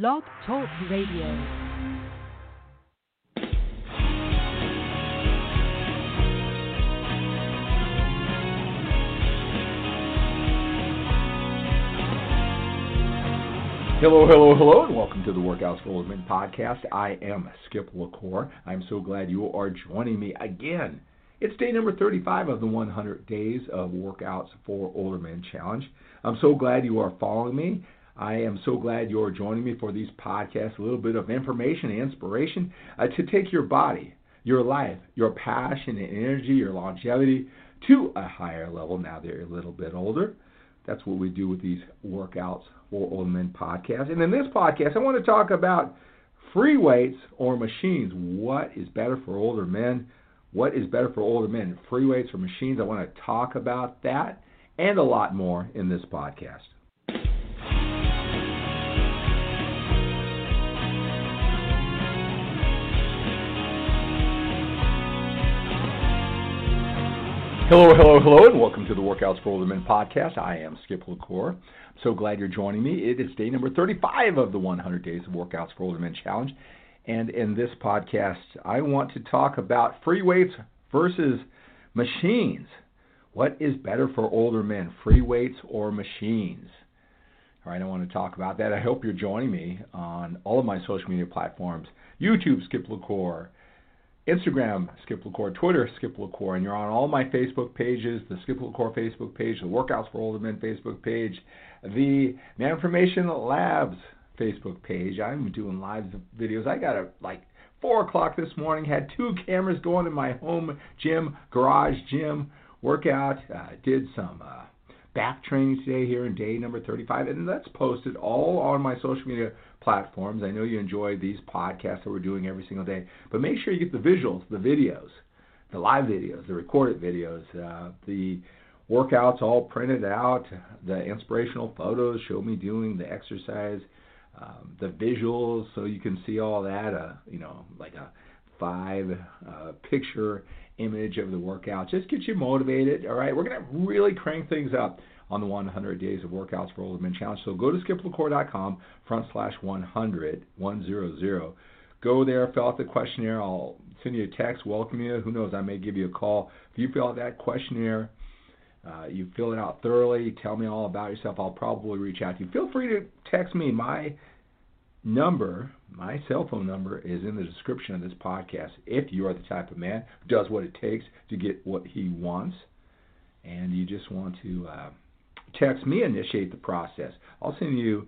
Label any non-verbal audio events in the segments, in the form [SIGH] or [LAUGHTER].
Blog Talk Radio. Hello, hello, hello, and welcome to the Workouts for Men podcast. I am Skip LaCour. I'm so glad you are joining me again. It's day number 35 of the 100 Days of Workouts for Older Men Challenge. I'm so glad you are following me. I am so glad you're joining me for these podcasts, a little bit of information and inspiration uh, to take your body, your life, your passion and energy, your longevity to a higher level now that you're a little bit older. That's what we do with these workouts for older men podcasts. And in this podcast, I want to talk about free weights or machines. What is better for older men? What is better for older men? Free weights or machines? I want to talk about that and a lot more in this podcast. Hello, hello, hello, and welcome to the Workouts for Older Men podcast. I am Skip LaCour. I'm so glad you're joining me. It is day number 35 of the 100 Days of Workouts for Older Men challenge. And in this podcast, I want to talk about free weights versus machines. What is better for older men, free weights or machines? All right, I want to talk about that. I hope you're joining me on all of my social media platforms YouTube, Skip LaCour. Instagram, Skip LaCour, Twitter, Skip LaCour, and you're on all my Facebook pages, the Skip LaCour Facebook page, the Workouts for Older Men Facebook page, the Manformation Labs Facebook page. I'm doing live videos. I got a like four o'clock this morning. Had two cameras going in my home gym, garage gym workout. Uh, did some uh, back training today here in day number 35, and that's posted all on my social media platforms. I know you enjoy these podcasts that we're doing every single day, but make sure you get the visuals, the videos, the live videos, the recorded videos, uh, the workouts all printed out, the inspirational photos show me doing the exercise, um, the visuals so you can see all that, uh, you know, like a five uh, picture image of the workout. Just get you motivated, all right? We're going to really crank things up on the 100 Days of Workouts for Older Men Challenge. So go to skiplacour.com front slash 100, 100. Go there, fill out the questionnaire. I'll send you a text, welcome you. Who knows, I may give you a call. If you fill out that questionnaire, uh, you fill it out thoroughly, tell me all about yourself, I'll probably reach out to you. Feel free to text me. My number, my cell phone number, is in the description of this podcast. If you are the type of man who does what it takes to get what he wants, and you just want to uh, text me, initiate the process. I'll send you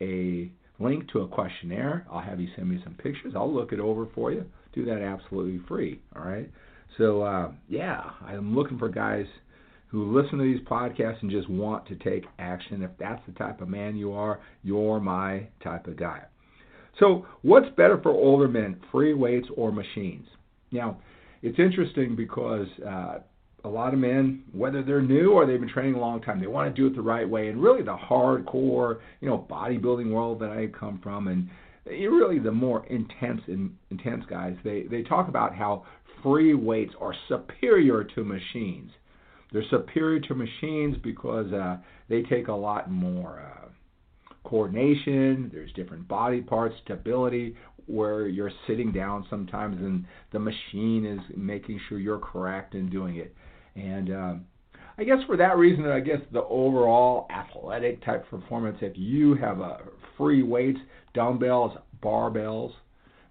a link to a questionnaire. I'll have you send me some pictures. I'll look it over for you. Do that absolutely free. All right. So uh, yeah, I'm looking for guys who listen to these podcasts and just want to take action. If that's the type of man you are, you're my type of guy. So, what's better for older men, free weights or machines? Now, it's interesting because uh, a lot of men, whether they're new or they've been training a long time, they want to do it the right way. And really, the hardcore, you know, bodybuilding world that I come from, and really the more intense and intense guys, they they talk about how free weights are superior to machines. They're superior to machines because uh, they take a lot more uh, coordination. There's different body parts, stability, where you're sitting down sometimes and the machine is making sure you're correct in doing it. And um, I guess for that reason, I guess the overall athletic type performance, if you have a free weights, dumbbells, barbells,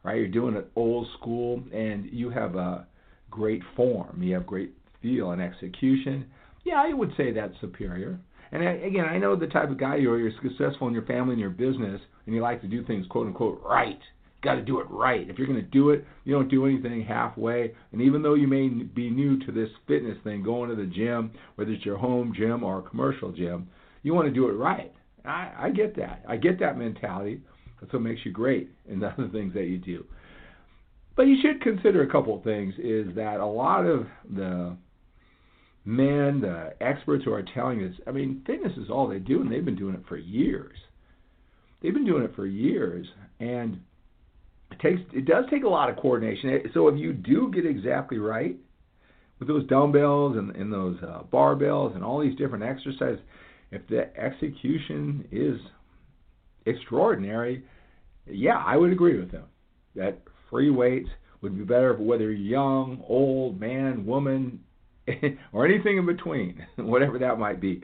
right? You're doing it old school, and you have a great form. You have great feel and execution. Yeah, I would say that's superior. And I, again, I know the type of guy you are. You're successful in your family and your business, and you like to do things quote unquote right got to do it right. If you're going to do it, you don't do anything halfway. And even though you may be new to this fitness thing, going to the gym, whether it's your home gym or a commercial gym, you want to do it right. I, I get that. I get that mentality. That's what makes you great in the [LAUGHS] other things that you do. But you should consider a couple of things is that a lot of the men, the experts who are telling us, I mean, fitness is all they do, and they've been doing it for years. They've been doing it for years, and it takes it does take a lot of coordination. So if you do get exactly right with those dumbbells and, and those uh, barbells and all these different exercises, if the execution is extraordinary, yeah, I would agree with them that free weights would be better for whether you're young, old, man, woman, [LAUGHS] or anything in between, [LAUGHS] whatever that might be.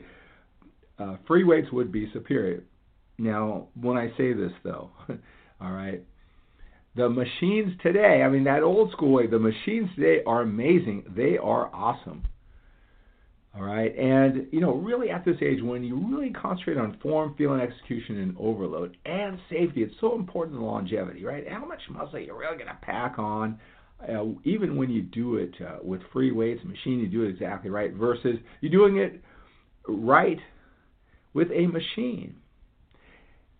Uh, free weights would be superior. Now, when I say this, though, [LAUGHS] all right, the machines today, I mean, that old school way, the machines today are amazing. They are awesome. All right, and you know, really at this age, when you really concentrate on form, feeling, execution, and overload, and safety, it's so important to longevity, right? How much muscle you're really going to pack on, uh, even when you do it uh, with free weights, machine, you do it exactly right, versus you're doing it right with a machine.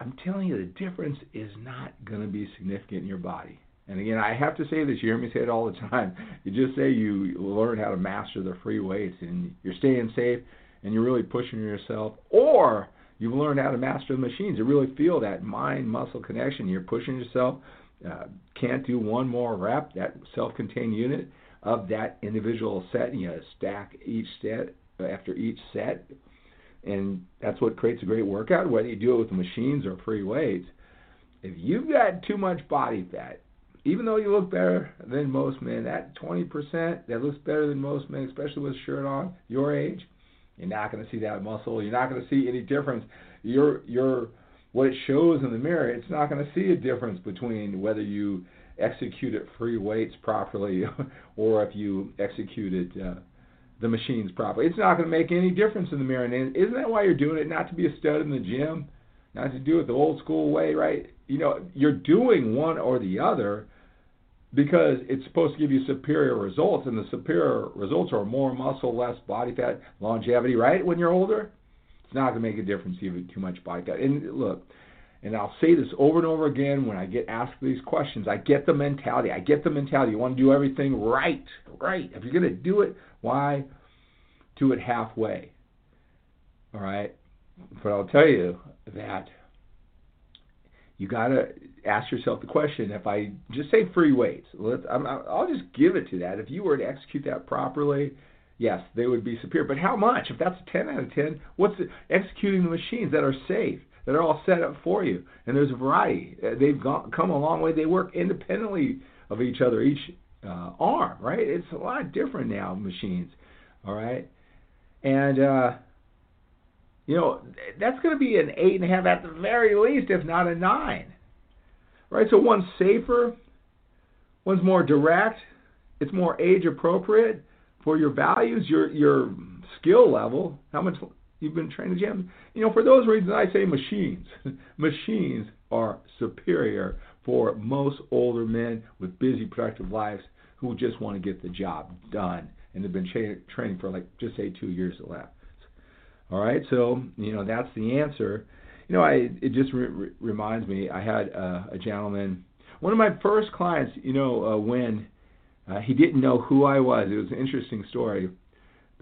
I'm telling you, the difference is not going to be significant in your body. And again, I have to say this, you hear me say it all the time. You just say you learn how to master the free weights and you're staying safe and you're really pushing yourself, or you've learned how to master the machines. You really feel that mind muscle connection. You're pushing yourself, uh, can't do one more rep, that self contained unit of that individual set, and you stack each set after each set. And that's what creates a great workout, whether you do it with machines or free weights. If you've got too much body fat, even though you look better than most men, that 20% that looks better than most men, especially with a shirt on, your age, you're not going to see that muscle. You're not going to see any difference. Your your what it shows in the mirror, it's not going to see a difference between whether you executed free weights properly [LAUGHS] or if you executed uh, the machines properly. It's not going to make any difference in the mirror. And isn't that why you're doing it? Not to be a stud in the gym, not to do it the old school way, right? You know, you're doing one or the other because it's supposed to give you superior results, and the superior results are more muscle, less body fat, longevity, right? When you're older, it's not going to make a difference if you have too much body fat. And look, and I'll say this over and over again when I get asked these questions. I get the mentality. I get the mentality. You want to do everything right, right. If you're going to do it, why do it halfway? All right. But I'll tell you that you got to ask yourself the question if I just say free weights, let's, I'm, I'll just give it to that. If you were to execute that properly, yes, they would be superior. But how much? If that's a 10 out of 10, what's the, executing the machines that are safe, that are all set up for you? And there's a variety. Uh, they've gone, come a long way. They work independently of each other, each uh, arm, right? It's a lot different now, machines, all right? And, uh, you know, that's going to be an eight and a half at the very least, if not a nine. Right? So one's safer, one's more direct, it's more age appropriate for your values, your your skill level, how much you've been trained in the gym. You know, for those reasons I say machines. [LAUGHS] machines are superior for most older men with busy productive lives who just want to get the job done and have been tra- training for like just say 2 years or less. All right, so you know that's the answer. You know, I it just re- reminds me. I had uh, a gentleman, one of my first clients. You know, uh, when uh, he didn't know who I was. It was an interesting story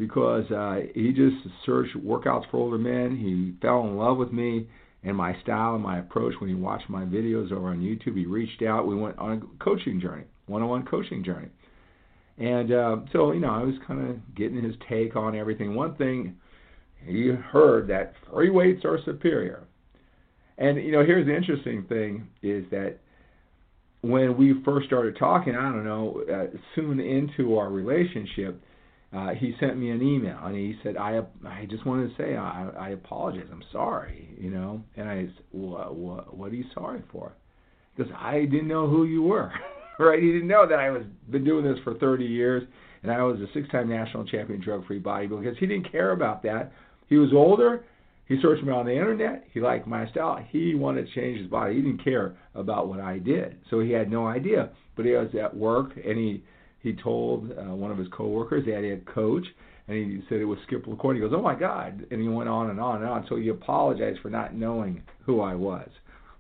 because uh, he just searched workouts for older men. He fell in love with me and my style and my approach when he watched my videos over on YouTube. He reached out. We went on a coaching journey, one-on-one coaching journey. And uh, so, you know, I was kind of getting his take on everything. One thing he heard that free weights are superior. And you know, here's the interesting thing is that when we first started talking, I don't know, uh, soon into our relationship, uh, he sent me an email and he said, "I I just wanted to say I I apologize. I'm sorry, you know." And I said, "What what what are you sorry for?" Because I didn't know who you were, [LAUGHS] right? He didn't know that I was been doing this for 30 years and I was a six-time national champion drug-free bodybuilder because he didn't care about that. He was older. He searched me on the internet. He liked my style. He wanted to change his body. He didn't care about what I did, so he had no idea. But he was at work, and he he told uh, one of his coworkers that he had coach, and he said it was Skip LaCour. He goes, "Oh my God!" And he went on and on and on. So he apologized for not knowing who I was.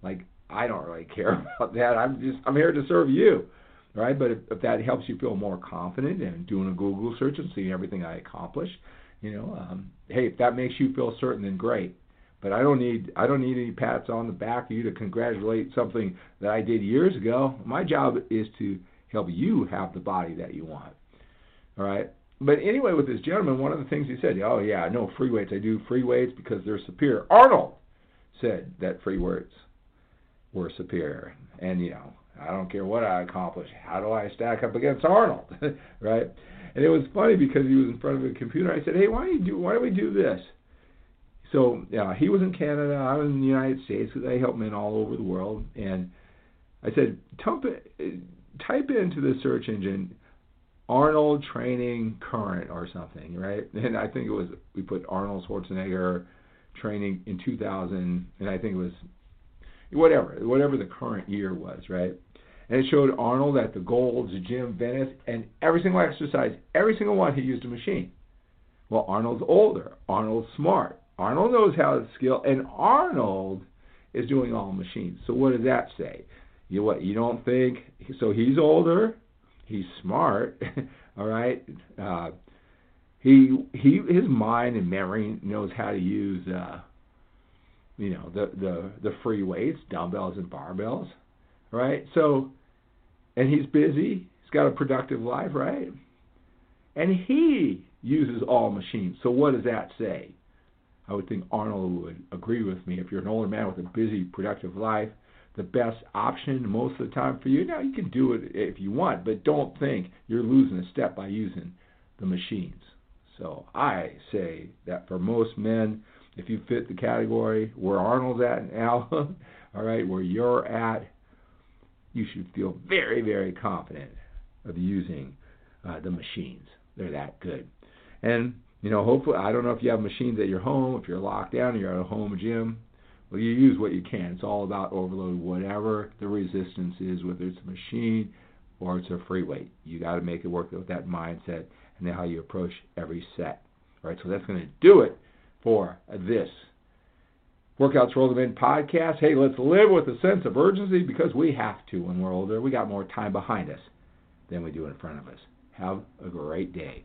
Like I don't really care [LAUGHS] about that. I'm just I'm here to serve you, right? But if, if that helps you feel more confident and doing a Google search and seeing everything I accomplish, you know, um, hey, if that makes you feel certain, then great. But I don't need I don't need any pats on the back of you to congratulate something that I did years ago. My job is to help you have the body that you want. All right. But anyway, with this gentleman, one of the things he said, oh yeah, no free weights. I do free weights because they're superior. Arnold said that free weights were superior, and you know, I don't care what I accomplish. How do I stack up against Arnold, [LAUGHS] right? And it was funny because he was in front of a computer. I said, hey, why don't you do? Why don't we do this? So yeah, he was in Canada. I was in the United States because I help men all over the world. And I said, type into the search engine Arnold training current or something, right? [LAUGHS] And I think it was we put Arnold Schwarzenegger training in 2000, and I think it was whatever, whatever the current year was, right? And it showed Arnold at the Gold's Gym Venice, and every single exercise, every single one, he used a machine. Well, Arnold's older. Arnold's smart. Arnold knows how to skill, and Arnold is doing all machines. So what does that say? You what? You don't think so? He's older. He's smart. [LAUGHS] all right. Uh, he he his mind and memory knows how to use uh, you know the the the free weights, dumbbells and barbells, right? So, and he's busy. He's got a productive life, right? And he uses all machines. So what does that say? I would think Arnold would agree with me. If you're an older man with a busy, productive life, the best option most of the time for you. Now you can do it if you want, but don't think you're losing a step by using the machines. So I say that for most men, if you fit the category where Arnold's at now, [LAUGHS] all right, where you're at, you should feel very, very confident of using uh, the machines. They're that good. And you know, hopefully, I don't know if you have machines at your home, if you're locked down, you're at a home gym. Well, you use what you can. It's all about overload, whatever the resistance is, whether it's a machine or it's a free weight. You got to make it work with that mindset and then how you approach every set. All right, so that's going to do it for this Workouts for Them In podcast. Hey, let's live with a sense of urgency because we have to when we're older. We got more time behind us than we do in front of us. Have a great day.